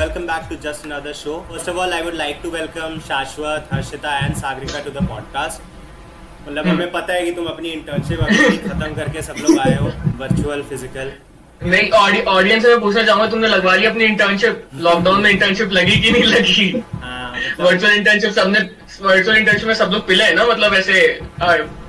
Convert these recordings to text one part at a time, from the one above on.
Welcome back to just another show first of all I would like to welcome Shashwat Harshita and Sagarika to the podcast मतलब hmm. हमें पता है कि तुम अपनी internship अभी खत्म करके सब लोग आए हो वर्चुअल फ़िज़िकल नहीं ऑडियंस से मैं पूछना चाहूँगा तुमने लगवा ली अपनी इंटर्नशिप लॉकडाउन में इंटर्नशिप लगी कि नहीं लगी? हाँ, वर्चुअल इंटर्नशिप सबने वर्चुअल इंटर्नशिप में सब लोग पिले है ना? मतलब ऐसे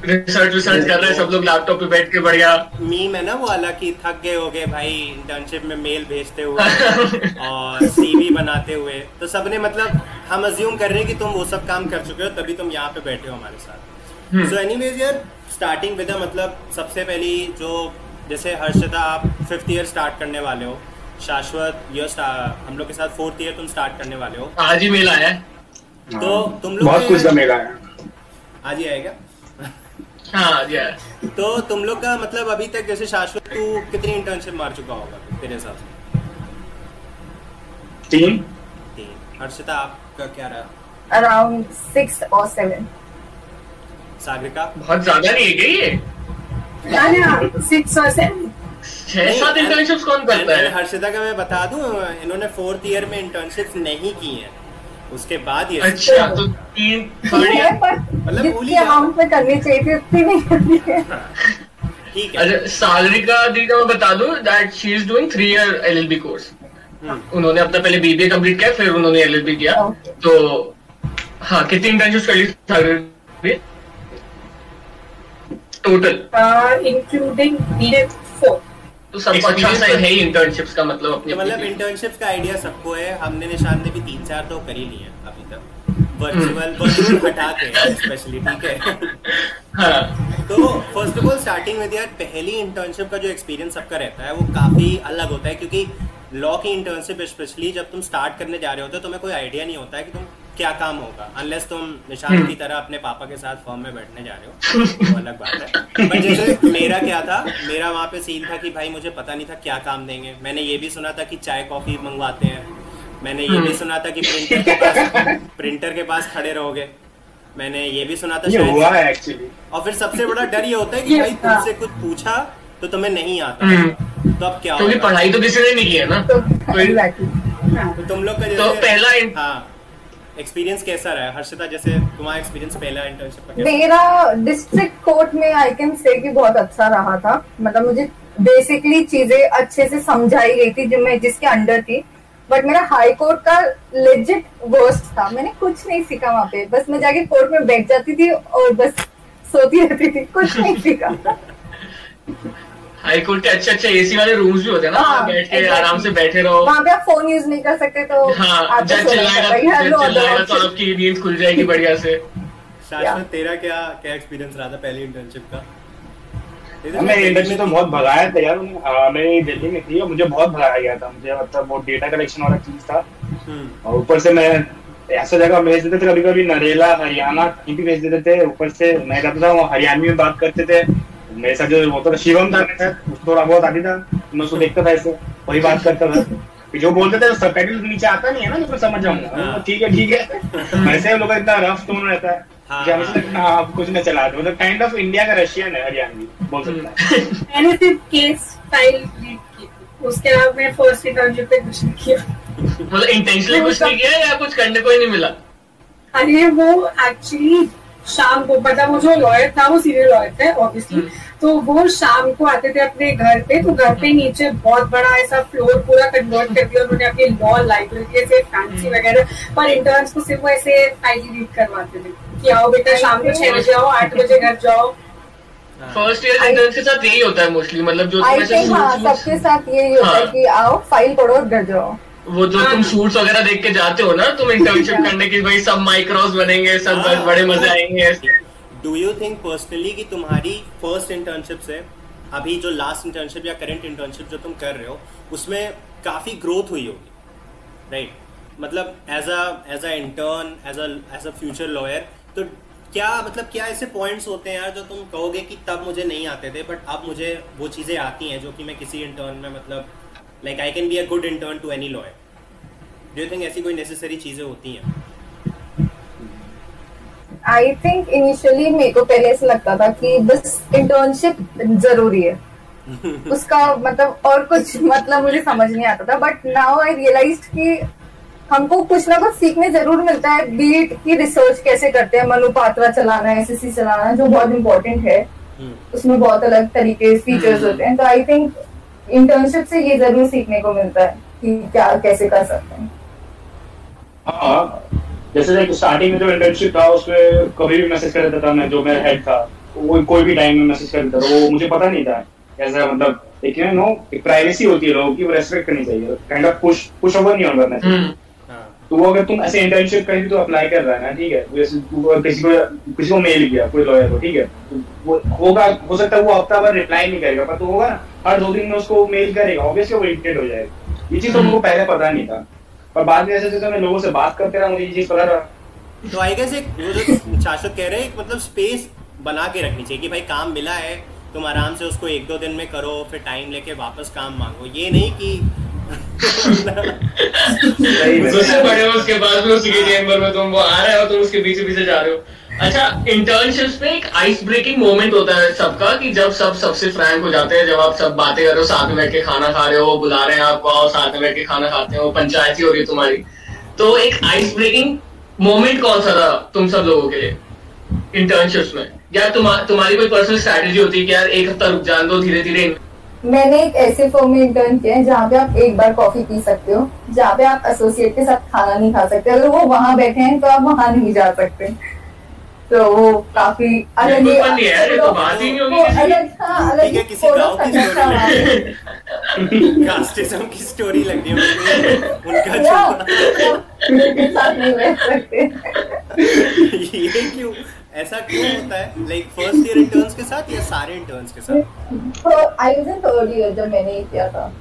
रिसर्च रिसर्च कर रहे हैं सब लोग लैपटॉप पे बैठ के बढ़िया। मीम है ना वो वाला कि थक गए होगे भाई इंटर्नशिप में मेल भेजते हुए और सीवी बनाते हुए। तो सबने मतलब हम अज्यूम कर रहे हैं कि तुम वो सब काम कर चुके हो तभी तुम यहाँ पे बैठे हो हमारे साथ। सो एनीवेज यार स्टार्टिंग विद मतलब सबसे पहली जो जैसे हर्षिता आप फिफ्थ ईयर स्टार्ट करने वाले हो। शाश्वत ईयर हम लोग के साथ फोर्थ ईयर तुम स्टार्ट करने वाले हो। आज ही मेल है। तो तुम लोग बहुत कुछ का मेला है। आज ही आएगा। हाँ ही है। तो तुम लोग का मतलब अभी तक जैसे शाश्वत तू कितनी इंटर्नशिप मार चुका होगा तेरे हिसाब से? तीन। तीन। हर्षिता आपका क्या रहा? अराउंड सिक्स और सेवन सागरिका? बहुत ज़्यादा नहीं है क्या ये? सिक्स और सेवन छह सात इंटर्नशिप्स कौन करता है? हर्षिता का मैं बता दूँ इन्होंने फोर्थ ईयर में इंटर्नशिप नहीं की है। उसके बाद ये अच्छा तो तीन मतलब जितनी अमाउंट में करनी चाहिए थी उतनी नहीं करनी है। ठीक है। अच्छा दी का मैं बता दूँ that she is doing three year LLB course उन्होंने अपना पहले बीबीए कंप्लीट किया फिर उन्होंने एलएलबी किया। तो हाँ कितनी इंटर्नशिप कर ली टोटल इंक्लूडिंग फोर तो सबको अच्छा सा है ही इंटर्नशिप्स का मतलब अपनी मतलब अपनी इंटर्नशिप का आइडिया सबको है। हमने निशान ने भी तीन चार तो कर ही लिए अभी तक। वर्चुअल वर्चुअल हटा के स्पेशली ठीक है? हाँ। तो फ़र्स्ट ऑफ़ ऑल स्टार्टिंग में यार पहली इंटर्नशिप का जो एक्सपीरियंस सबका रहता है वो काफ़ी अलग होता है क्योंकि लॉ की इंटर्नशिप स्पेशली जब तुम स्टार्ट करने जा रहे होते हो तुम्हें कोई आइडिया नहीं होता है कि तुम क्या काम होगा? अनलेस तुम निशान की तरह अपने पापा के साथ फॉर्म में बैठने जा रहे हो। वो अलग बात है। पर जैसे मेरा क्या था मेरा वहाँ पे सीन था कि भाई मुझे पता नहीं था क्या काम देंगे। मैंने ये भी सुना था कि चाय कॉफ़ी मंगवाते हैं। मैंने ये भी सुना था कि प्रिंटर के पास प्रिंटर के पास खड़े रहोगे। मैंने ये भी सुना था ये हुआ है एक्चुअली और फिर सबसे बड़ा डर ये होता है कि भाई तुमसे कुछ पूछा तो तुम्हें नहीं आता। हम्म। तो अब क्या होगा? पढ़ाई तो किसी ने नहीं की है ना। तो तो तुम लोग का तो जैसे पहला हाँ। एक्सपीरियंस कैसा रहा? हर्षिता जैसे तुम्हारा एक्सपीरियंस पहला इंटर्नशिप का मेरा डिस्ट्रिक्ट कोर्ट में आई कैन से कि बहुत अच्छा रहा था। मतलब मुझे बेसिकली चीज़ें अच्छे से समझाई गई थी जो मैं जिसके अंडर थी। बट मेरा हाई कोर्ट का लेजिट वर्स्ट था। मैंने कुछ नहीं सीखा वहाँ पे। बस मैं जाके कोर्ट में बैठ जाती थी और बस सोती रहती थी। कुछ नहीं सीखा। हाई कोर्ट के अच्छे अच्छे एसी वाले रूम्स भी होते हैं ना हाँ, बैठ के exactly. आराम से बैठे रहो। वहाँ पे आप फ़ोन यूज़ नहीं कर सकते तो हाँ जज चिल्लाएगा है। चिल्लाएगा तो आपकी नींद खुल जाएगी बढ़िया से। शाश्वत तेरा क्या क्या एक्सपीरियंस रहा था पहली इंटर्नशिप का? हमें इंडस्ट्री तो बहुत भगाया था यार उन्हें। हाँ, दिल्ली में थी और मुझे बहुत भगाया गया था। मुझे मतलब वो डेटा कलेक्शन वाला चीज़ था। हम्म, और ऊपर से मैं ऐसा जगह भेज देते थे कभी कभी नरेला हरियाणा कहीं भी भेज देते थे। ऊपर से मैं जाता था वो हरियाणवी में बात करते थे। मेरे साथ जो होता था शिवम था मेरे साथ उसको थोड़ा बहुत आती था मैं उसको देखता था ऐसे वही बात करता था। जो बोलते थे सब नीचे आता नहीं है ना तो समझ जाऊँगा। हाँ। ठीक है ठीक है। वैसे हम लोग का इतना रफ टोन रहता है हाँ, है, हाँ आप कुछ न चला दो। मतलब काइंड ऑफ़ इंडिया का रशियन है हरियाणवी बोल सकता है। मैंने सिर्फ़ केस फ़ाइल रीड की। उसके अलावा मैं फ़र्स्ट इंटर्नशिप पे कुछ नहीं किया। मतलब इंटेंशनली कुछ नहीं किया या कुछ करने को ही नहीं मिला? अरे वो एक्चुअली शाम को मतलब वो जो लॉयर था वो सीनियर लॉयर थे ऑब्वियसली तो वो शाम को आते थे अपने घर पे तो घर पे नीचे बहुत बड़ा ऐसा फ्लोर पूरा कन्वर्ट कर दिया उन्होंने अपनी लॉ लाइब्रेरी ऐसे फैंसी वगैरह पर इंटर्न्स को सिर्फ़ वो ऐसे फ़ाइल रीड करवाते थे कि आओ बेटा शाम को छह बजे आओ आठ बजे घर जाओ। फ़र्स्ट ईयर इंटर्न के साथ यही होता है मोस्टली मतलब जो हाँ सबके साथ यही होता है हाँ। कि आओ फ़ाइल पढ़ो और घर जाओ। वो जो तुम सूट्स वगैरह देख के जाते हो ना तुम इंटर्नशिप करने की भाई सब माइक्रोस बनेंगे सब हाँ। बड़े मज़े आएँगे डू यू थिंक पर्सनली कि तुम्हारी फ़र्स्ट इंटर्नशिप से अभी जो लास्ट इंटर्नशिप या करंट इंटर्नशिप जो तुम कर रहे हो उसमें काफ़ी ग्रोथ हुई होगी राइट मतलब as a as a intern as a as a future lawyer तो क्या मतलब क्या ऐसे पॉइंट्स होते हैं यार जो तुम कहोगे कि तब मुझे नहीं आते थे बट अब मुझे वो चीज़ें आती हैं जो कि मैं किसी इंटर्न में मतलब like I can be a good intern to any lawyer do you think ऐसी कोई नेसेसरी चीज़ें होती हैं? आई थिंक इनिशियली मेरे को पहले ऐसा लगता था कि बस इंटर्नशिप ज़रूरी है। उसका मतलब और कुछ मतलब मुझे समझ नहीं आता था बट नाउ आई रियलाइज़ कि हमको कुछ ना कुछ सीखने ज़रूर मिलता है। बीट की रिसर्च कैसे करते हैं? मनुपात्रा चलाना है एसएससी चलाना जो बहुत इम्पोर्टेंट है। हम्म, उसमें बहुत अलग तरीके फीचर्स होते हैं। तो आई थिंक इंटर्नशिप से ये ज़रूर सीखने को मिलता है कि क्या कैसे कर सकते हैं। हाँ जैसे स्टार्टिंग में जो इंटर्नशिप था उसमें कभी भी मैसेज कर देता था मैं जो मेरा हेड था वो कोई भी टाइम में मैसेज कर देता था वो मुझे पता नहीं था ऐसा मतलब एक नो एक प्राइवेसी होती है लोगों की वो रेस्पेक्ट करनी चाहिए kind of push push over नहीं होना करना चाहिए तो वो अगर तुम ऐसे इंटर्नशिप कहीं भी तो अप्लाई कर रहा है ना ठीक है? तो जैसे तू अगर किसी को किसी को मेल किया कोई लॉयर को ठीक है? तो वो होगा हो सकता है वो हफ़्ता भर रिप्लाई नहीं करेगा पर तो होगा ना हर दो दिन में उसको मेल करेगा ऑब्वियसली वो इरिटेट हो जाएगा। ये चीज़ तो उनको पहले पता नहीं था। पर बाद में जैसे जैसे मैं लोगों से बात करते रहा मुझे ये चीज़ पता रहा। तो आई गेस एक वो जो शाश्वत कह रहे हैं मतलब स्पेस बना के रखनी चाहिए कि भाई काम मिला है तुम आराम से उसको एक दो दिन में करो फिर टाइम लेके वापस काम मांगो। ये नहीं कि। उससे बड़े हो उसके बाद भी उसी के में तुम वो आ रहे हो, तुम उसके पीछे पीछे जा रहे हो। अच्छा इंटर्नशिप्स में एक आइस ब्रेकिंग मोमेंट होता है सबका, कि जब सब सबसे फ्रैंक हो जाते हैं, जब आप सब बातें कर रहे हो, साथ में बैठ के खाना खा रहे हो, बुला रहे हैं आपको आओ, साथ में बैठ के खाना खाते हो, पंचायत ही रही है तुम्हारी। तो एक आइस ब्रेकिंग मोमेंट कौन सा था तुम सब लोगों के लिए इंटर्नशिप्स में? या तुम तुम्हारी कोई पर्सनल स्ट्रैटेजी होती है कि यार, एक हफ़्ता रुक जान दो धीरे धीरे मैंने एक ऐसे फर्म में इंटर्न किया है जहाँ पे आप एक बार कॉफ़ी पी सकते हो जहाँ पे आप एसोसिएट के साथ खाना नहीं खा सकते। अगर वो वहाँ बैठे हैं तो आप वहाँ नहीं जा सकते। तो वो काफ़ी अलग है, तो बात ही नहीं होगी। वो किसी की। अलग हाँ अलग किसी गाँव की स्टोरी लग रही है। उनका या, जो या, उनके साथ नहीं बैठ सकते। ये क्यों? ऐसा क्यों होता है? लाइक फ़र्स्ट ईयर इंटर्न्स के साथ या सारे इंटर्न्स के साथ? तो I was in third year जब मैंने ये किया था।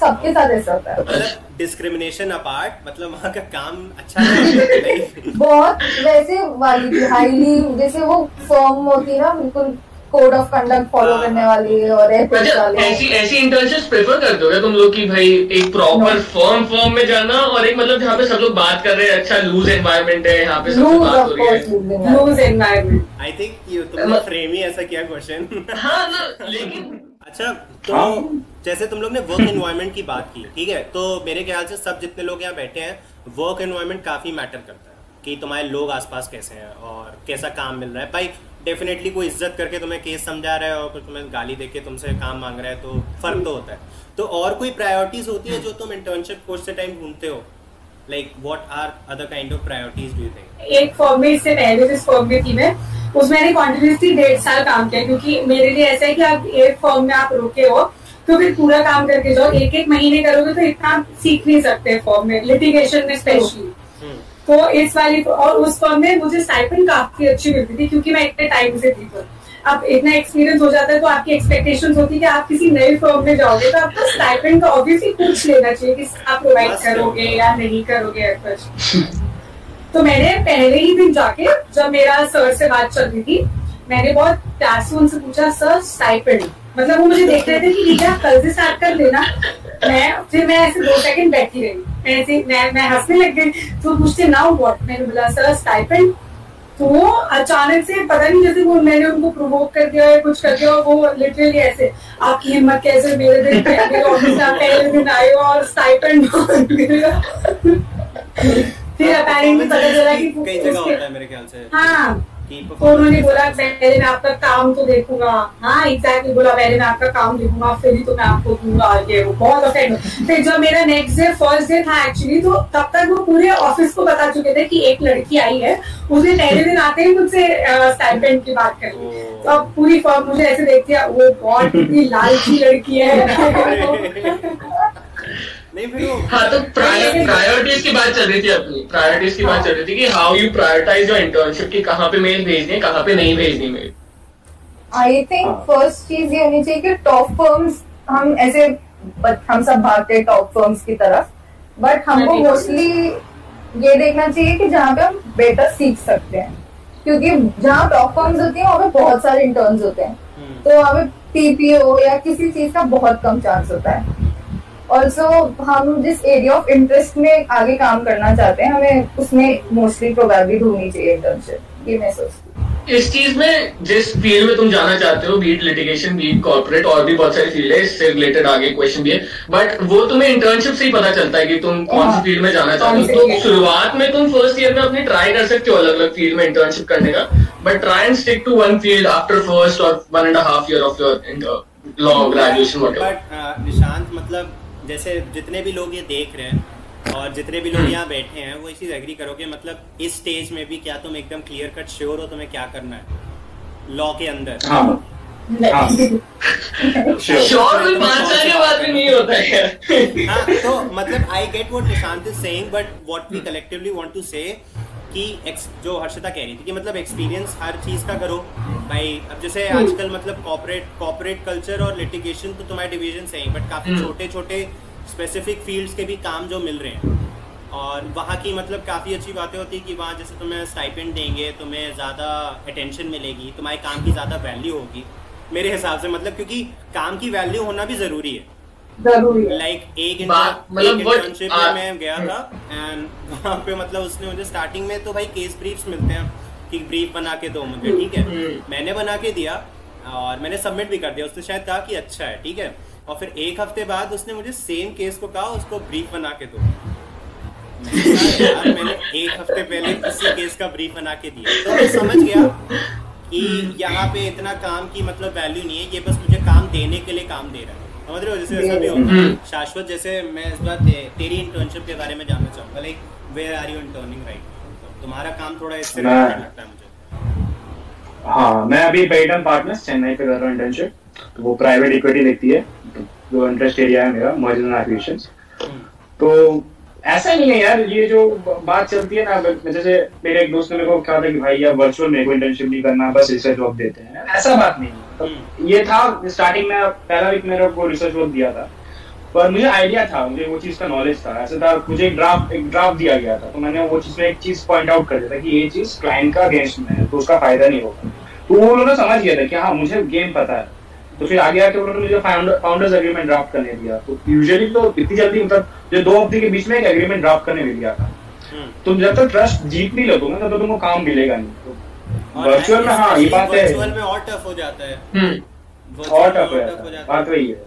सबके साथ ऐसा होता है। मतलब डिस्क्रिमिनेशन अपार्ट मतलब वहाँ का काम अच्छा है नहीं? बहुत वैसे वाली हाईली जैसे वो फॉर्म होती है ना बिल्कुल कोड ऑफ़ कंडक्ट फॉलो करने वाली और एथिक्स अच्छा ऐसी ऐसी इंटर्नशिप प्रेफर करते हो क्या तुम लोग की भाई एक प्रॉपर फर्म फर्म में जाना और एक मतलब जहाँ पे सब लोग बात कर रहे हैं अच्छा लूज एनवायरनमेंट है यहाँ पे लूज बात हो रही है। लूज एनवायरमेंट आई थिंक तुमने फ्रेम ही ऐसा किया क्वेश्चन हाँ लेकिन अच्छा तो हाँ। जैसे तुम लोग ने वर्क एनवायरनमेंट की बात की ठीक है? तो मेरे ख्याल से सब जितने लोग यहाँ बैठे हैं वर्क एनवायरनमेंट काफ़ी मैटर करता है कि तुम्हारे लोग आसपास कैसे हैं और कैसा काम मिल रहा है। भाई डेफिनेटली कोई इज़्ज़त करके तुम्हें केस समझा रहा है और कोई तुम्हें गाली देके तुमसे काम मांग रहा है तो फ़र्क तो होता है। तो और कोई प्रायोरिटीज होती है जो तुम इंटर्नशिप कोर्स से टाइम ढूंढते हो? Like what are other kind of priorities do you think एक फॉर्म में इससे पहले, जिस फॉर्म में थी मैं, उसमें मैंने कॉन्टिन्यूसली डेढ़ साल काम किया, क्योंकि मेरे लिए ऐसा है कि आप एक फॉर्म में आप रुके हो तो फिर पूरा काम करके जाओ एक एक महीने करोगे तो इतना सीख नहीं सकते फॉर्म में लिटिगेशन में स्पेशली तो इस वाली और उस फॉर्म में मुझे स्टाइपेंड काफ़ी अच्छी मिलती थी, क्योंकि मैं इतने टाइम से थी। अब इतना एक्सपीरियंस हो जाता है तो आपकी एक्सपेक्टेशन होती है कि आप किसी नए फॉर्म में जाओगे तो आपको स्टाइपेंड का ऑब्वियसली पूछ लेना चाहिए कि आप प्रोवाइड करोगे या नहीं करोगे कुछ तो मैंने पहले ही दिन जाके जब मेरा सर से बात चल रही थी, मैंने बहुत प्यार से उनसे पूछा सर स्टाइपेंड मतलब वो मुझे देख रहे थे कि ठीक है कल से स्टार्ट कर देना मैं फिर मैं ऐसे दो सेकंड बैठी रही। ऐसे मैं मैं हंसने लग गई। तो पूछते नाउ व्हाट मैंने बोला सर स्टाइपेंड तो वो अचानक से पता नहीं जैसे वो मैंने उनको प्रोवोक कर दिया या कुछ कर दिया वो लिटरली ऐसे आपकी हिम्मत कैसे मेरे दिन मेरे ऑफ़िस आप पहले दिन आए हो और स्टाइपेंड फिर अपेरेंटली पता चला कि कई जगह होता है मेरे ख्याल से। हाँ। तो उन्होंने बोला पहले मैं आपका काम तो देखूँगा. हाँ एग्जैक्टली बोला पहले मैं आपका काम देखूँगा फिर ही तो मैं आपको दूँगा ये वो बहुत अफेंड फिर जब मेरा नेक्स्ट डे फ़र्स्ट डे था एक्चुअली तो तब तक वो पूरे ऑफ़िस को बता चुके थे कि एक लड़की आई है उसने पहले दिन आते ही मुझसे स्टाइपेंड की बात कर ली तो अब पूरी फॉर्म मुझे ऐसे देखती है वो बहुत लालची लड़की है। नहीं फिर वो हाँ तो प्रायोरिटीज की बात चल रही थी अपनी। प्रायोरिटीज की बात चल रही थी कि how you prioritize your internship की कहाँ पे मेल भेजनी है कहाँ पे नहीं भेजनी मेल आई थिंक फ़र्स्ट चीज़ ये होनी चाहिए कि टॉप फर्म्स हम ऐसे हम सब भागते हैं टॉप फर्म्स की तरफ़ बट हमको ठीक है। मोस्टली ये देखना चाहिए कि जहाँ पे हम बेटर सीख सकते हैं। क्योंकि जहाँ टॉप फर्म्स होती है वहाँ पे बहुत सारे इंटर्न्स होते हैं। हम्म, तो वहाँ पे पीपीओ या किसी चीज़ का बहुत कम चांस होता है। ऑल्सो हम जिस एरिया ऑफ़ इंटरेस्ट में आगे काम करना चाहते हैं हमें उसमें मोस्टली प्रोबेबली ढूंढनी चाहिए इंटर्नशिप ये मैं सोचती हूँ। इस चीज़ में जिस फ़ील्ड में तुम जाना चाहते हो बीट लिटिगेशन बीट कॉर्पोरेट और भी बहुत सारी फ़ील्ड है इससे रिलेटेड आगे क्वेश्चन भी है। बट वो तुम्हें इंटर्नशिप से ही पता चलता है कि तुम कौन सी फ़ील्ड में जाना चाहते हो। तो शुरुआत में तुम फ़र्स्ट ईयर में अपनी ट्राई कर सकते हो अलग अलग फ़ील्ड में इंटर्नशिप करने का। But try and stick to one field after first और one and half year of your law graduation but Nishant जैसे जितने भी लोग ये देख रहे हैं और जितने भी लोग यहाँ बैठे हैं वो इस चीज़ एग्री करोगे मतलब इस स्टेज में भी क्या तुम एकदम क्लियर कट श्योर हो तुम्हें क्या करना है? लॉ के अंदर। हाँ। हाँ। sure. श्योर भी पाँच साल के बाद भी नहीं होता है। हाँ तो मतलब I get what Nishant is saying but what we collectively want to say कि ex- जो हर्षिता कह रही थी कि मतलब एक्सपीरियंस हर चीज़ का करो। भाई अब जैसे आजकल मतलब कॉपरेट कॉपरेट कल्चर और लिटिगेशन तो तुम्हारे डिवीज़न से ही बट काफ़ी हम्म। छोटे छोटे स्पेसिफिक फील्ड्स के भी काम जो मिल रहे हैं। और वहाँ की मतलब काफ़ी अच्छी बातें होती है कि वहाँ जैसे तुम्हें स्टाइपेंड देंगे तुम्हें ज़्यादा अटेंशन मिलेगी तुम्हारे काम की ज़्यादा वैल्यू होगी। मेरे हिसाब से मतलब क्योंकि काम की वैल्यू होना भी ज़रूरी है। ज़रूरी लाइक एक बात- मतलब इंटर्नशिप में मैं गया था एंड वहाँ पे मतलब उसने मुझे स्टार्टिंग में तो भाई केस ब्रीफ्स मिलते हैं कि ब्रीफ बना के दो मुझे ठीक है? हम्म। मैंने बना के दिया और मैंने सबमिट भी कर दिया। उसने शायद कहा कि अच्छा है ठीक है? और फिर एक हफ़्ते बाद उसने मुझे सेम केस को कहा उसको ब्रीफ बना के दो। मैंने यार मैंने एक हफ़्ते पहले इसी केस का ब्रीफ बना के दिया। तो मैं समझ गया कि यहाँ पे इतना काम की मतलब वैल्यू नहीं है ये बस मुझे काम देने के लिए काम दे रहा है। समझ रहे हो जैसे ऐसा भी हम्म। शाश्वत जैसे मैं इस बार ते, तेरी इंटर्नशिप के बारे में जानना चाहूँगा like where are you interning right तुम्हारा काम थोड़ा इससे लगता है मुझे। हाँ मैं अभी पेटन पार्टनर्स चेन्नई पे कर रहा हूँ इंटर्नशिप तो वो प्राइवेट इक्विटी देखती है। जो इंटरेस्ट एरिया है मेरा मर्जर एंड एक्विजिशंस तो ऐसा नहीं है यार ये जो बात चलती है ना जैसे मेरे एक दोस्त ने मेरे को कहा था कि भाई यार वर्चुअल मेरे को इंटर्नशिप नहीं करना बस रिसर्च वर्क देते हैं। ऐसा बात नहीं है। तो ये था स्टार्टिंग में पहला वीक मेरे को रिसर्च वर्क दिया था। पर मुझे आइडिया था मुझे वो चीज़ का नॉलेज था। ऐसा था मुझे एक ड्राफ्ट एक ड्राफ्ट दिया गया था। तो मैंने वो चीज़ में एक चीज़ पॉइंट आउट कर दिया था कि ये चीज़ क्लाइंट का अगेंस्ट में है तो उसका फ़ायदा नहीं होगा। तो वो उन्होंने समझ गया था कि हाँ मुझे गेम पता है। तो फिर आगे आके उन्होंने मुझे फाउंडर्स एग्रीमेंट ड्राफ्ट करने दिया तो यूजुअली तो इतनी जल्दी मतलब जो दो हफ़्ते के बीच में एक एग्रीमेंट ड्राफ्ट करने में दिया था। हम्म। तुम जब तक ट्रस्ट जीत नहीं लोगे ना तब तक तुमको काम मिलेगा नहीं। तो वर्चुअल में हाँ ये बात है। वर्चुअल में और टफ हो जाता है। हम्म। और टफ हो जाता है बात वही है।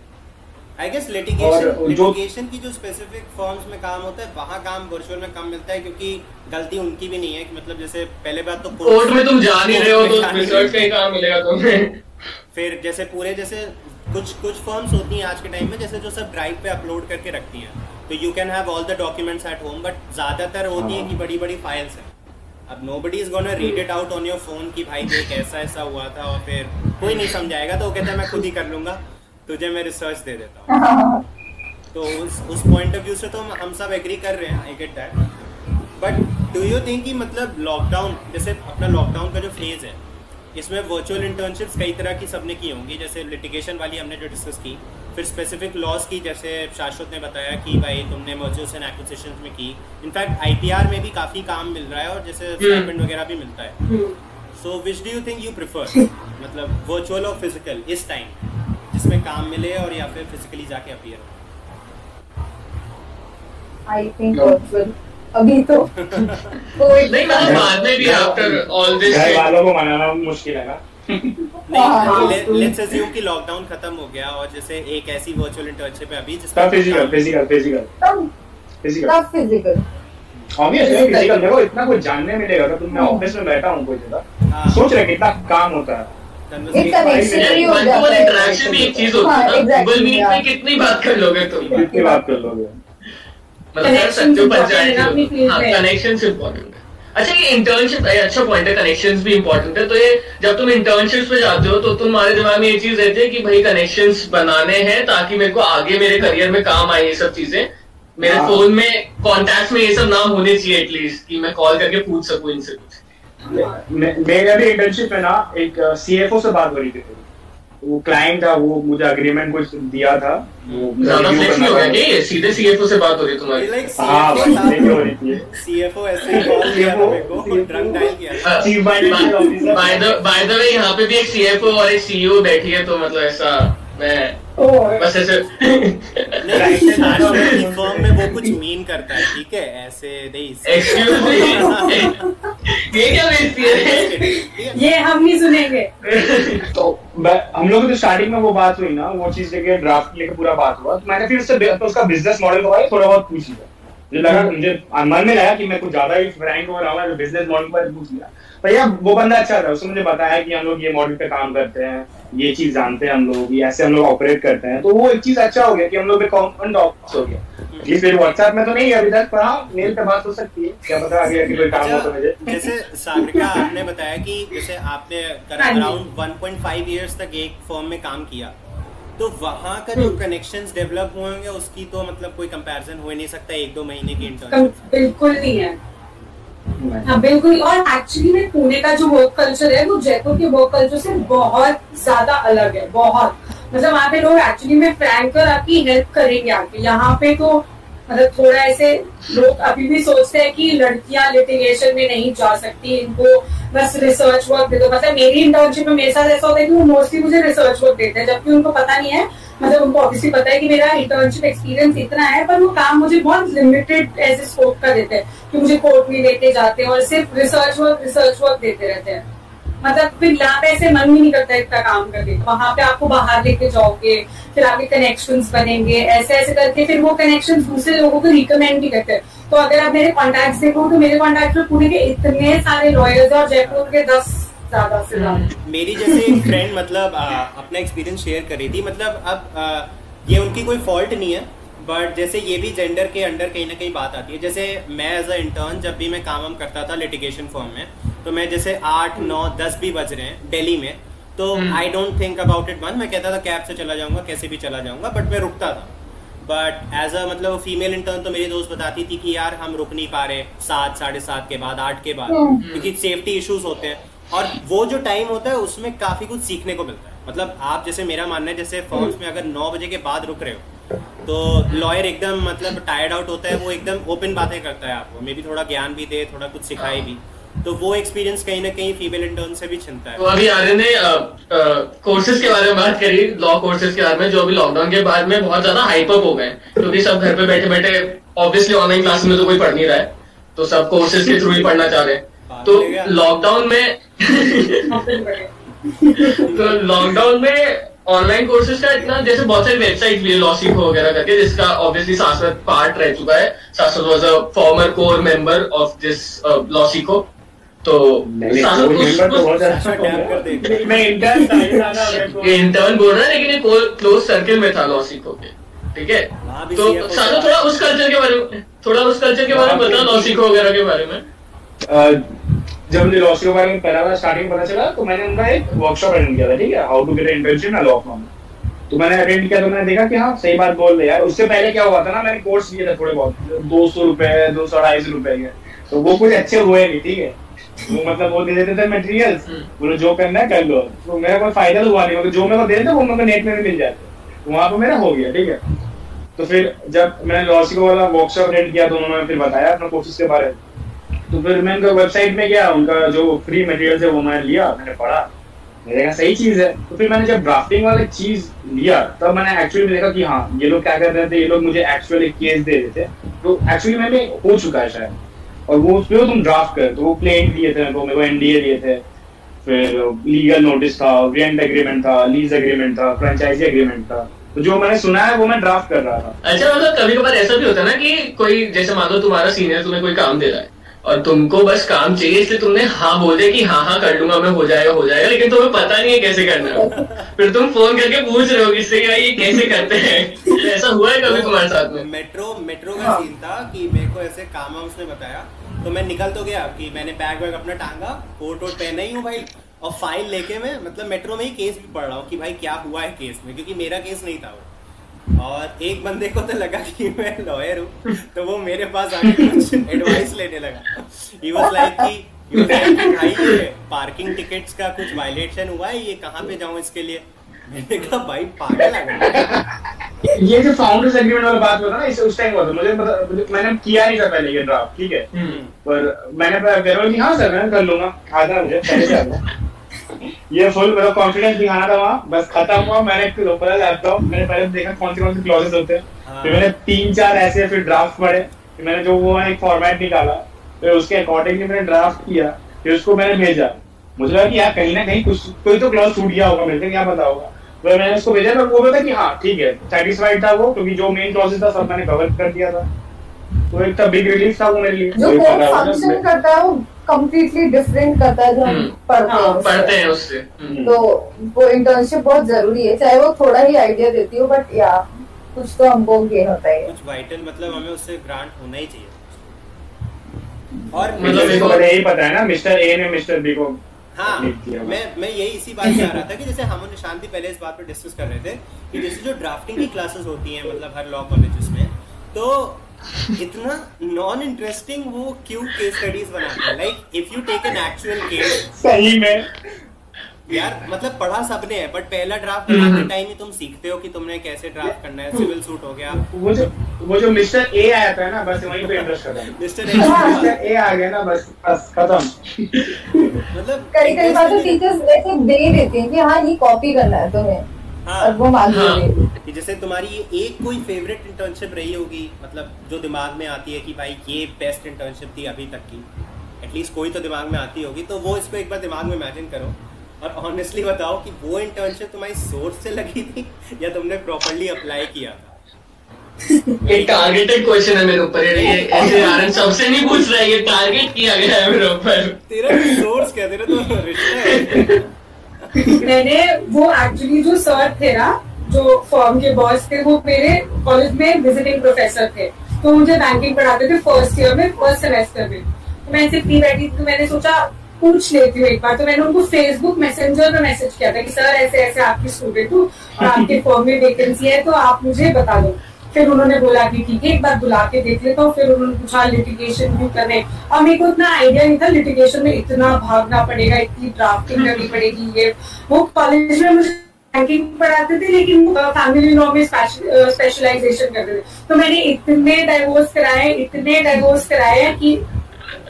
आई गेस और लिटिगेशन जो- लिटिगेशन की जो स्पेसिफिक फॉर्म्स में काम होता है वहाँ काम वर्चुअल में कम मिलता है क्योंकि गलती उनकी भी नहीं है कि मतलब जैसे पहले बात तो कोर्ट में तुम जा नहीं रहे हो तो रिसर्च का ही। काम मिलेगा तुम्हें। फिर जैसे पूरे जैसे कुछ कुछ फर्म्स होती हैं आज के टाइम में जैसे जो सब ड्राइव पे अपलोड करके रखती हैं। तो you can have all the documents at home but ज़्यादातर होती है। कि बड़ी बड़ी फाइल्स हैं। अब nobody is gonna read it out on your phone कि भाई देख ऐसा ऐसा हुआ था और फिर कोई नहीं समझाएगा तो वो कहता है मैं खुद ही कर लूँगा। तुझे मैं रिसर्च दे देता हूँ। तो उस उस पॉइंट ऑफ़ व्यू से तो हम हम सब एग्री कर रहे हैं I get that but do you think कि मतलब लॉकडाउन जैसे अपना लॉकडाउन का जो फ़ेज़ है इसमें वर्चुअल इंटर्नशिप्स कई तरह की सबने की होंगी जैसे लिटिगेशन वाली हमने जो डिस्कस की फिर स्पेसिफिक लॉज की जैसे शाश्वत ने बताया कि भाई तुमने मर्जर्स एंड एक्विजिशंस में की। इनफैक्ट आईपीआर में भी काफ़ी काम मिल रहा है और जैसे स्टाइपेंड वगैरह भी मिलता है। So which do you think you prefer मतलब वर्चुअल और फ़िज़िकल इस टाइम जिसमें काम मिले और या फिर फिजिकली जाके अपीयर हो? आई थिंक वर्चुअल अभी तो नहीं मतलब बाद में भी आफ्टर ऑल दिस घर वालों को मनाना मुश्किल है ना? हाँ, लेट्स अज्यूम कि लॉकडाउन खत्म हो गया और जैसे एक ऐसी वर्चुअल इंटर्नशिप है अभी तब physical physical physical physical physical obvious physical देखो इतना कुछ जानने मिलेगा अगर तुम मैं ऑफ़िस में बैठा हूँ कोई जगह। हाँ। सोच रहे कितना काम होता है। एक connection भी हो वन जाता है। इंटरेक्शन भी एक चीज़ होती हाँ, है ना। गूगल मीट में कितनी बात कर लोगे तुम? कितनी बात कर लोगे? मतलब कर हो है ना अपनी पंचायत field हाँ है। अच्छा ये इंटर्नशिप अच्छा पॉइंट है कनेक्शंस भी इंपॉर्टेंट है। तो ये जब तुम इंटर्नशिप पे जाते हो तो तुम्हारे दिमाग में ये चीज़ रहती है कि भाई कनेक्शंस बनाने हैं ताकि मेरे को आगे मेरे करियर में काम आए ये सब चीज़ें। मेरे हाँ। फ़ोन में कॉन्टैक्ट में ये सब नाम होने चाहिए एटलीस्ट कि मैं कॉल करके पूछ सकूँ इनसे कुछ। मेरे अभी इंटर्नशिप में ना एक सीएफओ से बात हो रही थी। वो क्लाइंट था वो मुझे अग्रीमेंट कुछ दिया था। वो ज़्यादा फ्लेक्स नहीं हो गया। सीधे सीएफओ से बात हो रही है तुम्हारी? हाँ हो रही थी। सीएफओ ऐसे ही कॉल किया मेरे को ड्रंक डायल किया by the by the way यहाँ पे भी एक सीएफओ और एक सीईओ बैठी है तो मतलब ऐसा मैं बस ऐसे की फर्म में वो कुछ मीन करता है ठीक है? ऐसे नहीं एक्सक्यूज मी ये क्या बेइज्जती है? ये हम नहीं सुनेंगे। लोग की स्टार्टिंग में वो बात हुई ना, वो चीज़ लेके ड्राफ्ट लेके पूरा बात हुआ तो मैंने फिर उससे तो उसका बिज़नेस मॉडल के बारे में थोड़ा बहुत पूछ लिया। मुझे लगा मुझे मन में आया कि मैं कुछ ज़्यादा ही फ्रैंक हो रहा हूँ बिज़नेस मॉडल पर पूछ लिया। भैया वो बंदा अच्छा था उसने मुझे बताया कि हम लोग ये मॉडल पे काम करते हैं ये चीज़ जानते हैं हम लोग ऐसे हम लोग ऑपरेट करते हैं। तो वो एक चीज़ अच्छा हो गया कि हम लोग पे कॉमन टॉक्स हो गया। एटलीस्ट मेरे व्हाट्सएप में तो नहीं है अभी तक पर हाँ मेल पे बात हो सकती है। क्या पता आगे आगे कोई काम हो तो मुझे। अच्छा, जैसे सागरिका आपने बताया कि जैसे आपने हाँ अराउंड 1.5 इयर्स तक एक फर्म में काम किया तो वहाँ का जो कनेक्शंस डेवलप हुए होंगे उसकी तो मतलब कोई कंपैरिजन हो नहीं सकता एक दो महीने की इंटर्नशिप बिल्कुल नहीं है। हाँ बिल्कुल और एक्चुअली में पुणे का जो वर्क कल्चर है, वो जयपुर के वर्क कल्चर से बहुत ज़्यादा अलग है, बहुत। मतलब वहाँ पे लोग एक्चुअली में फ्रैंक कर आपकी हेल्प करेंगे आके। यहाँ पे तो मतलब थोड़ा ऐसे लोग अभी भी सोचते हैं कि लड़कियाँ लिटिगेशन में नहीं जा सकती, इनको बस रिसर्च वर्क दे दो। मतलब मेरी इंटर्नशिप में मेरे साथ ऐसा होता है कि वो मोस्टली मुझे रिसर्च वर्क देते हैं, जबकि उनको पता नहीं है। मतलब उनको ऑब्वियसली पता है कि मेरा इंटर्नशिप एक्सपीरियंस इतना है, पर वो काम मुझे बहुत लिमिटेड ऐसे स्कोप का देते हैं, कि मुझे कोर्ट में लेके जाते हैं और सिर्फ़ रिसर्च वर्क रिसर्च वर्क देते रहते हैं। मतलब फिर पे ऐसे मन भी नहीं करता इतना काम करके। वहाँ पे आपको बाहर लेके जाओगे फिर आपके कनेक्शंस बनेंगे ऐसे ऐसे करके फिर वो कनेक्शन दूसरे लोगों को रिकमेंड भी करते हैं। तो अगर आप मेरे कॉन्टैक्ट देखो तो मेरे कॉन्टैक्ट में पुणे के इतने सारे लॉयर्स और जयपुर के दस ज़्यादा से ज़्यादा। मेरी जैसे एक फ्रेंड मतलब आ, अपना एक्सपीरियंस शेयर कर रही थी। मतलब अब आ, ये उनकी कोई फॉल्ट नहीं है बट जैसे ये भी जेंडर के अंडर कहीं ना कहीं बात आती है। जैसे मैं एज अ इंटर्न जब भी मैं काम वाम करता था लिटिगेशन फॉर्म में तो मैं जैसे आठ नौ दस भी बज रहे हैं दिल्ली में तो I don't think about it one मैं कहता था कैब से चला जाऊँगा कैसे भी चला जाऊँगा बट मैं रुकता था। बट एज अ मतलब फीमेल इंटर्न तो मेरी दोस्त बताती थी कि यार हम रुक नहीं पा रहे सात साढ़े सात के बाद आठ के बाद क्योंकि सेफ्टी इश्यूज़ होते हैं। और वो जो टाइम होता है उसमें काफ़ी कुछ सीखने को मिलता है। मतलब आप जैसे मेरा मानना है जैसे फॉर्म्स में अगर नौ बजे के बाद रुक रहे हो तो लॉयर एकदम मतलब टायर्ड आउट होता है वो एकदम ओपन बातें करता है आपको। मे भी थोड़ा ज्ञान भी दे थोड़ा कुछ सिखाए भी। तो वो एक्सपीरियंस कहीं ना कहीं फीमेल इंटर्न से भी छिनता है। तो अभी आर्य ने कोर्सेज के बारे में बात करी लॉ कोर्सेज के बारे में जो अभी लॉकडाउन के बाद में बहुत ज़्यादा हाइपअप हो गए क्योंकि सब घर पे बैठे बैठे ऑब्वियसली ऑनलाइन क्लास में तो कोई पढ़ नहीं रहा है। तो सब कोर्सेज के थ्रू ही पढ़ना चाह रहे हैं। तो लॉकडाउन में तो लॉकडाउन में ऑनलाइन कोर्सेज का इतना जैसे बहुत सारी वेबसाइट भी है लॉ सीखो वगैरह करके जिसका ऑब्वियसली शाश्वत पार्ट रह चुका है। Shashwat was a former core member of this law Sikho तो तो बहुत अच्छा, इंटर्न को बोल रहा है लेकिन ये क्लोज सर्कल में था लॉ सीखो के। ठीक है? तो साधु थोड़ा उस कल्चर के बारे में थोड़ा उस कल्चर के बारे में बता लॉ सीखो वगैरह के बारे में। जब मुझे लॉ के बारे में पहला बार स्टार्टिंग पता चला तो मैंने उनका एक वर्कशॉप अटेंड किया था ठीक है? How to get internship law firm तो मैंने अटेंड किया तो मैंने देखा कि हाँ सही बात बोल रहे यार। उससे पहले क्या हुआ था ना मैंने कोर्स लिए थे थोड़े बहुत। दो सौ रुपए दो सौ अढ़ाई सौ रुपए के। तो वो कुछ अच्छे हुए नहीं ठीक है? वो मतलब वो दे देते थे मटेरियल्स बोलो जो करना है कर लो। तो मेरा कोई फ़ायदा तो हुआ नहीं क्योंकि जो मेरे को दे देते, वो मेरे को नेट में भी मिल जाते। तो वहाँ पर मेरा हो गया, ठीक है? तो फिर जब मैंने लॉसिको वाला वर्कशॉप अटेंड किया तो उन्होंने फिर बताया अपना कोर्सेज के बारे में। तो फिर मैं उनका वेबसाइट में गया, उनका जो फ्री मटेरियल है, वो मैंने लिया, मैंने पढ़ा। मैंने देखा सही चीज़ है। तो फिर मैंने जब ड्राफ्टिंग वाली चीज़ लिया, तब मैंने एक्चुअली देखा कि हाँ ये लोग क्या कर रहे थे, ये लोग मुझे एक्चुअली एक केस दे रहे थे तो एक्चुअली मैंने हो चुका है शायद। और वो उसमें तुम ड्राफ्ट कर तो वो प्लेन दिए थे को मेरे को एनडीए दिए थे। फिर लीगल नोटिस था रेंट एग्रीमेंट था लीज एग्रीमेंट था फ्रेंचाइजी एग्रीमेंट था। तो जो मैंने सुना है, वो मैं ड्राफ्ट कर रहा था। अच्छा मतलब कभी कभार ऐसा भी होता है ना कि कोई, जैसे मान लो तुम्हारा सीनियर तुम्हें कोई काम दे रहा है, और तुमको बस काम चाहिए, इसलिए तुमने हाँ बोल कि हाँ हाँ कर लूँगा मैं, हो जाएगा हो जाएगा, लेकिन तुम्हें पता नहीं है कैसे करना है। फिर तुम फ़ोन करके पूछ रहे हो किससे ये कैसे करते हैं? ऐसा हुआ है कभी तुम्हारे साथ में? मेट्रो मेट्रो का सीन था कि मेरे को ऐसे काम वाम उसने बताया। तो मैं निकल तो गया कि मैंने बैग वैग अपना टांगा, कोट वोट पहना ही हूँ भाई, और फ़ाइल लेके मैं मतलब मेट्रो में ही केस भी पढ़ रहा हूँ कि भाई क्या हुआ है केस में, क्योंकि मेरा केस नहीं था वो। और एक बंदे को तो लगा कि मैं लॉयर हूँ तो वो मेरे पास आके कुछ एडवाइस लेने लगा। ही वाज लाइक कि भाई, ये पार्किंग टिकट्स का कुछ वायलेशन हुआ है, ये कहाँ पे जाऊँ इसके लिए? मैंने कहा भाई पागल ये जो फाउंडर्स एग्रीमेंट वाला बात हुआ था ना इस उस टाइम हुआ था। मुझे पता मुझे- मैंने किया नहीं था पहले ये ड्राफ्ट ठीक है? हम्म। पर मैंने वेरोल की हाँ सर मैं कर लूँगा। आता मुझे पहले से ये फुल मेरा कॉन्फिडेंस दिखाना था वहाँ बस खत्म हुआ। मैंने पहले लैपटॉप मैंने पहले देखा कौन से कौन से क्लॉजेस होते हैं। हाँ। फिर मैंने तीन चार ऐसे फिर ड्राफ्ट पढ़े। फिर मैंने जो वो एक फॉर्मेट निकाला। फिर उसके अकॉर्डिंगली मैंने ड्राफ्ट किया। फिर उसको मैंने भेजा। मुझे लगा कि यार कहीं ना कहीं कुछ कोई तो क्लॉज छूट गया होगा मेरे से क्या पता होगा। तो मैंने उसको भेजा तो वो बोला कि हाँ ठीक है सेटिस्फाइड था वो क्योंकि जो मेन क्लॉजेस था सब मैंने कवर कर दिया था तो एक तो बिग रिलीफ था वो मेरे लिए जो कोड फ़ंक्शन करता है वो कम्प्लीटली डिफरेंट करता है जो हम हम्म। पढ़ते हैं हाँ, उससे। पढ़ते हैं उससे हम्म। तो वो इंटर्नशिप बहुत ज़रूरी है चाहे वो थोड़ा ही आइडिया देती हो बट या कुछ तो हमको गेन होता है कुछ वाइटल मतलब हमें उससे ग्रांट होना ही चाहिए और मतलब मतलब मेरे को यही पता है ना मिस्टर ए ने मिस्टर बी को हाँ मैं मैं यही इसी बात से आ रहा था कि जैसे हम और शांति पहले इस बात पर डिस्कस कर रहे थे कि जैसे जो ड्राफ्टिंग की क्लासेस होती हैं मतलब हर लॉ कॉलेज में तो इतना नॉन इंटरेस्टिंग वो क्यों केस स्टडीज़ बनाते हैं? Like if you take an actual case सही में यार मतलब पढ़ा सबने है बट पहला ड्राफ्ट बनाते। टाइम ही तुम सीखते हो कि तुमने कैसे ड्राफ्ट करना है। सिविल सूट हो गया। वो जो वो जो मिस्टर ए आया था ना बस वहीं पे इंटरेस्ट खत्म। मिस्टर ए मिस्टर ए आ गया ना बस बस खत्म। मतलब कई कई बार तो टीचर्स ऐसे दे देते हैं कि हाँ ये कॉपी करना है तुम्हें। हाँ। और वो मान हाँ। जैसे तुम्हारी ये एक कोई फेवरेट इंटर्नशिप रही होगी मतलब जो दिमाग में आती है कि भाई ये बेस्ट इंटर्नशिप थी अभी तक की। एटलीस्ट कोई तो दिमाग में आती होगी तो वो इसको एक बार दिमाग में इमेजिन करो। और ऑनेस्टली बताओ कि वो इंटर्नशिप तुम्हारी सोच से लगी थी या तुमने प्रॉपरली अप्लाई किया था? ये टारगेटेड क्वेश्चन है मेरे ऊपर ये ऐसे सबसे नहीं पूछ रहा है ये टारगेट किया गया है मेरे ऊपर। तेरा सोर्स क्या तेरा तो रिश्ता है। मैंने वो एक्चुअली जो सर थे ना जो फॉर्म के बॉस थे वो मेरे कॉलेज में विजिटिंग प्रोफेसर थे। तो मुझे बैंकिंग पढ़ाते थे फ़र्स्ट ईयर में फ़र्स्ट सेमेस्टर में। तो मैं ऐसे फ्री बैठी थी तो मैंने सोचा पूछ लेती हूँ एक बार। तो मैंने उनको फेसबुक मैसेंजर में मैसेज किया था कि सर ऐसे ऐसे आपकी स्टूडेंट हूँ और आपके फॉर्म में वैकेंसी है तो आप मुझे बता दो। फिर उन्होंने बोला कि ठीक है एक बार बुला के देख लेता हूँ। फिर उन्होंने पूछा लिटिगेशन क्यों करने और मेरे को इतना आइडिया नहीं था लिटिगेशन में इतना भागना पड़ेगा इतनी ड्राफ्टिंग करनी पड़ेगी ये। वो कॉलेज में मुझे बैंकिंग पढ़ाते थे लेकिन फैमिली लॉ में स्पेशलाइजेशन करते थे। तो मैंने इतने डाइवोर्स कराए इतने डाइवोर्स कराए कि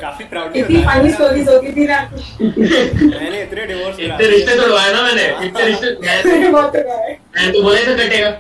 काफ़ी प्राउडली इतनी फनी स्टोरीज होती थी ना मैंने इतने डिवोर्स इतने रिश्ते तोड़वाए ना मैंने। इतने रिश्ते मैं मैंने बहुत कराए मैं तो बोला था कटेगा।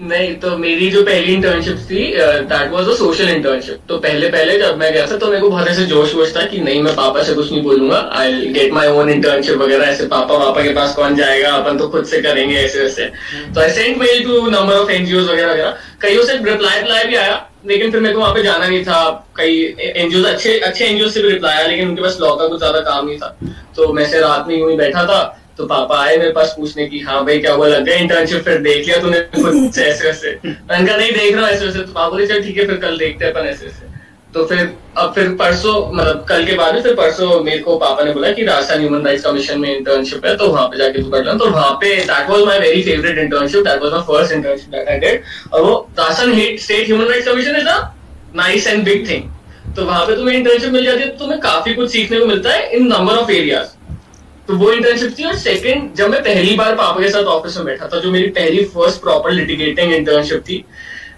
नहीं तो मेरी जो पहली इंटर्नशिप थी that was a social internship तो पहले पहले जब मैं गया था तो मेरे को बहुत ऐसे जोश वोश था कि नहीं मैं पापा से कुछ नहीं बोलूँगा। I get my own internship वगैरह ऐसे पापा पापा के पास कौन जाएगा? अपन तो खुद से करेंगे ऐसे वैसे। तो I sent mail to number of NGO वगैरह वगैरह। कईयों से रिप्लाई रिप्लाई भी आया, लेकिन फिर मेरे को वहाँ पे जाना नहीं था। कई एनजीओ अच्छे अच्छे एनजीओ से भी रिप्लाई आया, लेकिन उनके पास लॉ का कुछ ज़्यादा काम नहीं था। तो मैं से रात में यूँ ही बैठा था तो पापा आए मेरे पास पूछने की हाँ भाई, क्या हुआ? लग गया इंटर्नशिप फिर देख लिया तूने खुद ऐसे कहा, नहीं देख रहा ऐसे वैसे तो पापा बोले, चल ठीक है, फिर कल देखते हैं अपन ऐसे ऐसे तो फिर, अब फिर परसों मतलब कल के बाद में फिर परसों मेरे को पापा ने बोला कि राजस्थान ह्यूमन राइट्स कमीशन में इंटर्नशिप है तो वहाँ पे जाके तू कर लेना। तो वहाँ पे that was my very favourite internship that was my first internship that I did और वो Rajasthan state human rights commission is a nice and big thing तो वहाँ पे तुम्हें इंटर्नशिप मिल जाती है तो तुम्हें काफ़ी कुछ सीखने को मिलता है इन नंबर ऑफ़ एरियाज़ तो वो इंटर्नशिप थी और सेकंड जब मैं पहली बार पापा के साथ ऑफ़िस में बैठा था, जो मेरी पहली फ़र्स्ट प्रॉपर लिटिगेटिंग इंटर्नशिप थी,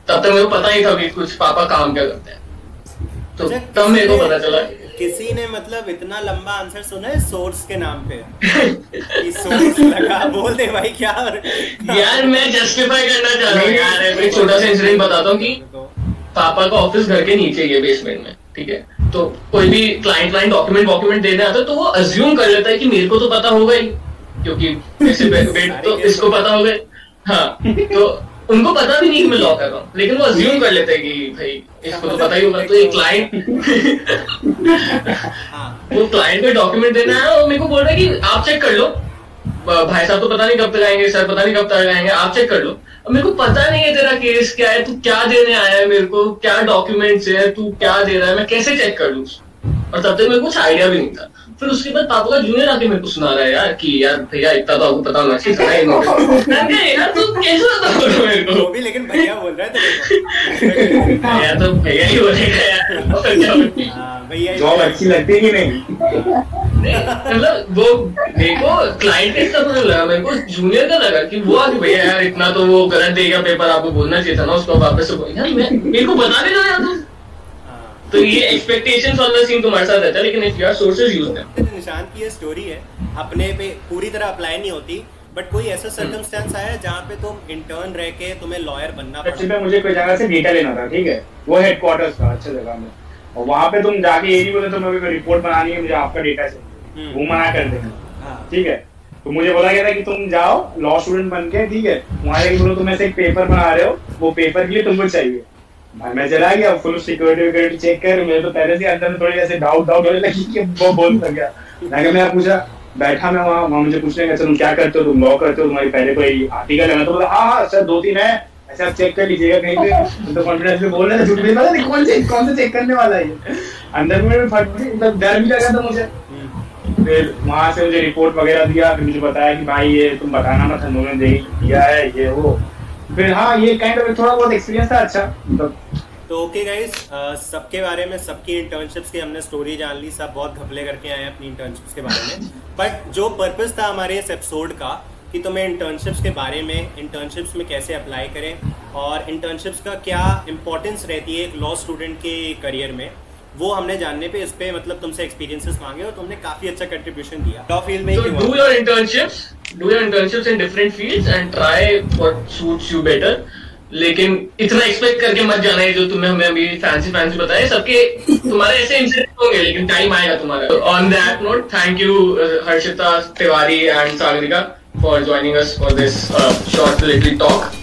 तब तक मेरे को पता ही था कि कुछ पापा काम क्या करते हैं। तो अच्छा, तब मेरे को पता चला। किसी ने मतलब इतना लंबा आंसर सुना है सोर्स के नाम पे? कि सोर्स लगा बोल दे भाई क्या यार मैं जस्टिफाई करना चाह रहा हूँ यार एक छोटा सा इंसिडेंट बताता हूँ कि पापा का ऑफ़िस घर के नीचे ही है बेसमेंट में ठीक है? तो कोई भी क्लाइंट क्लाइंट डॉक्यूमेंट डॉक्यूमेंट देने आता है तो वो अज्यूम कर लेता है कि मेरे को तो पता होगा ही क्योंकि ऐसे तो इसको पता होगा हाँ तो उनको पता भी नहीं कि मैं लॉ कर रहा हूँ लेकिन वो अज्यूम कर लेते हैं कि भाई इसको तो पता ही होगा तो एक क्लाइंट हाँ। वो क्लाइंट में डॉक्यूमेंट देना है और मेरे को बोल रहा है कि आप चेक कर लो। भाई साहब तो पता नहीं कब तक आएँगे सर पता नहीं कब तक आएँगे आप चेक कर लो। अब मेरे को पता नहीं है तेरा केस क्या है तू क्या देने आया है मेरे को क्या डॉक्यूमेंट्स है तू क्या दे रहा है मैं कैसे चेक कर लूँ? और तब तक मेरे कुछ आइडिया भी नहीं था। फिर उसके बाद पापा का जूनियर आके मेरे को सुना रहा है यार कि यार भैया इतना तो आपको पता होना चाहिए था ना ये मैंने यार तू कैसे बता रहा मेरे वो को भी लेकिन भैया बोल रहा है तेरे यार तो भैया ही बोलेगा यार? हाँ, भैया जॉब अच्छी लगती है कि नहीं? मतलब वो मेरे को क्लाइंट का पता लगा मेरे को जूनियर का लगा कि वो आगे भैया यार इतना तो वो गलत देगा पेपर आपको बोलना चाहिए था ना उसको वापस से बोल यार मेरे को बता देना यार। तुम। तो ये एक्सपेक्टेशंस वाला सीन तुम्हारे साथ रहता है लेकिन if your sources use them तो निशान की ये स्टोरी है अपने पे पूरी तरह अप्लाई नहीं होती बट कोई ऐसा सर्कमस्टेंस आया जहाँ पे तुम इंटर्न रह के तुम्हें लॉयर बनना पड़ा? मुझे कोई जगह से डेटा लेना था ठीक है? वो हेडक्वार्टर्स था अच्छे जगह में। और वहाँ पे तुम जाके ये नहीं बोले तो मेरे को रिपोर्ट बनानी है मुझे आपका डेटा चाहिए। हम्म। वो मना कर देंगे। हाँ। ठीक है? तो मुझे बोला गया था कि तुम जाओ लॉ स्टूडेंट बन के ठीक है? वहाँ जाके बोलो तुम ऐसे एक पेपर बना रहे हो वो पेपर के लिए तुमको चाहिए। भाई, मैं चला गया फुल सिक्योरिटी विक्योरिटी चेक कर मेरे तो पहले से अंदर थोड़ी ऐसे डाउट डाउट होने लगी कि वो बोल लग गया। मैं मैं पूछा, बैठा मैं वहाँ वहाँ मुझे पूछने का तुम क्या करते हो तुम? लॉ करते हो तुम्हारी? पहले कोई आर्टिकल है तो बोला हाँ हाँ सर दो तीन है, ऐसे आप चेक कर लीजिएगा कहीं पे। तो कॉन्फिडेंस में बोल रहे थे, झूठ नहीं पता कौन से कौन से चेक करने वाला है अंदर में फट मतलब डर भी लगा था मुझे। फिर वहाँ से मुझे रिपोर्ट वगैरह दिया, फिर मुझे बताया कि भाई, ये तुम बताना मत हम लोगों ने दिया है, ये वो। फिर हाँ ये काइंड ऑफ़ थोड़ा बहुत एक्सपीरियंस था अच्छा। मतलब तो ओके गाइस सबके बारे में सबकी इंटर्नशिप्स की हमने स्टोरी जान ली सब बहुत घपले करके आए हैं अपनी इंटर्नशिप्स के बारे में। बट जो पर्पस था हमारे इस एपिसोड का कि तुम्हें इंटर्नशिप्स के बारे में इंटर्नशिप्स में कैसे अप्लाई करें और इंटर्नशिप्स का क्या इंपॉर्टेंस रहती है एक लॉ स्टूडेंट के करियर में वो हमने जानने पे इस पे मतलब तुमसे एक्सपीरियंसेस मांगे और तुमने काफ़ी अच्छा कंट्रीब्यूशन दिया। लॉ फ़ील्ड में do your internships, do your internships in different fields and try what suits you better. लेकिन इतना एक्सपेक्ट करके मत जाना है जो तुमने हमें अभी फैंसी फैंसी बताया, सबके तुम्हारे ऐसे इंसिडेंट होंगे, लेकिन टाइम आएगा तुम्हारा on that note thank you Harshita Tiwari and Sagarika for joining us for this short little talk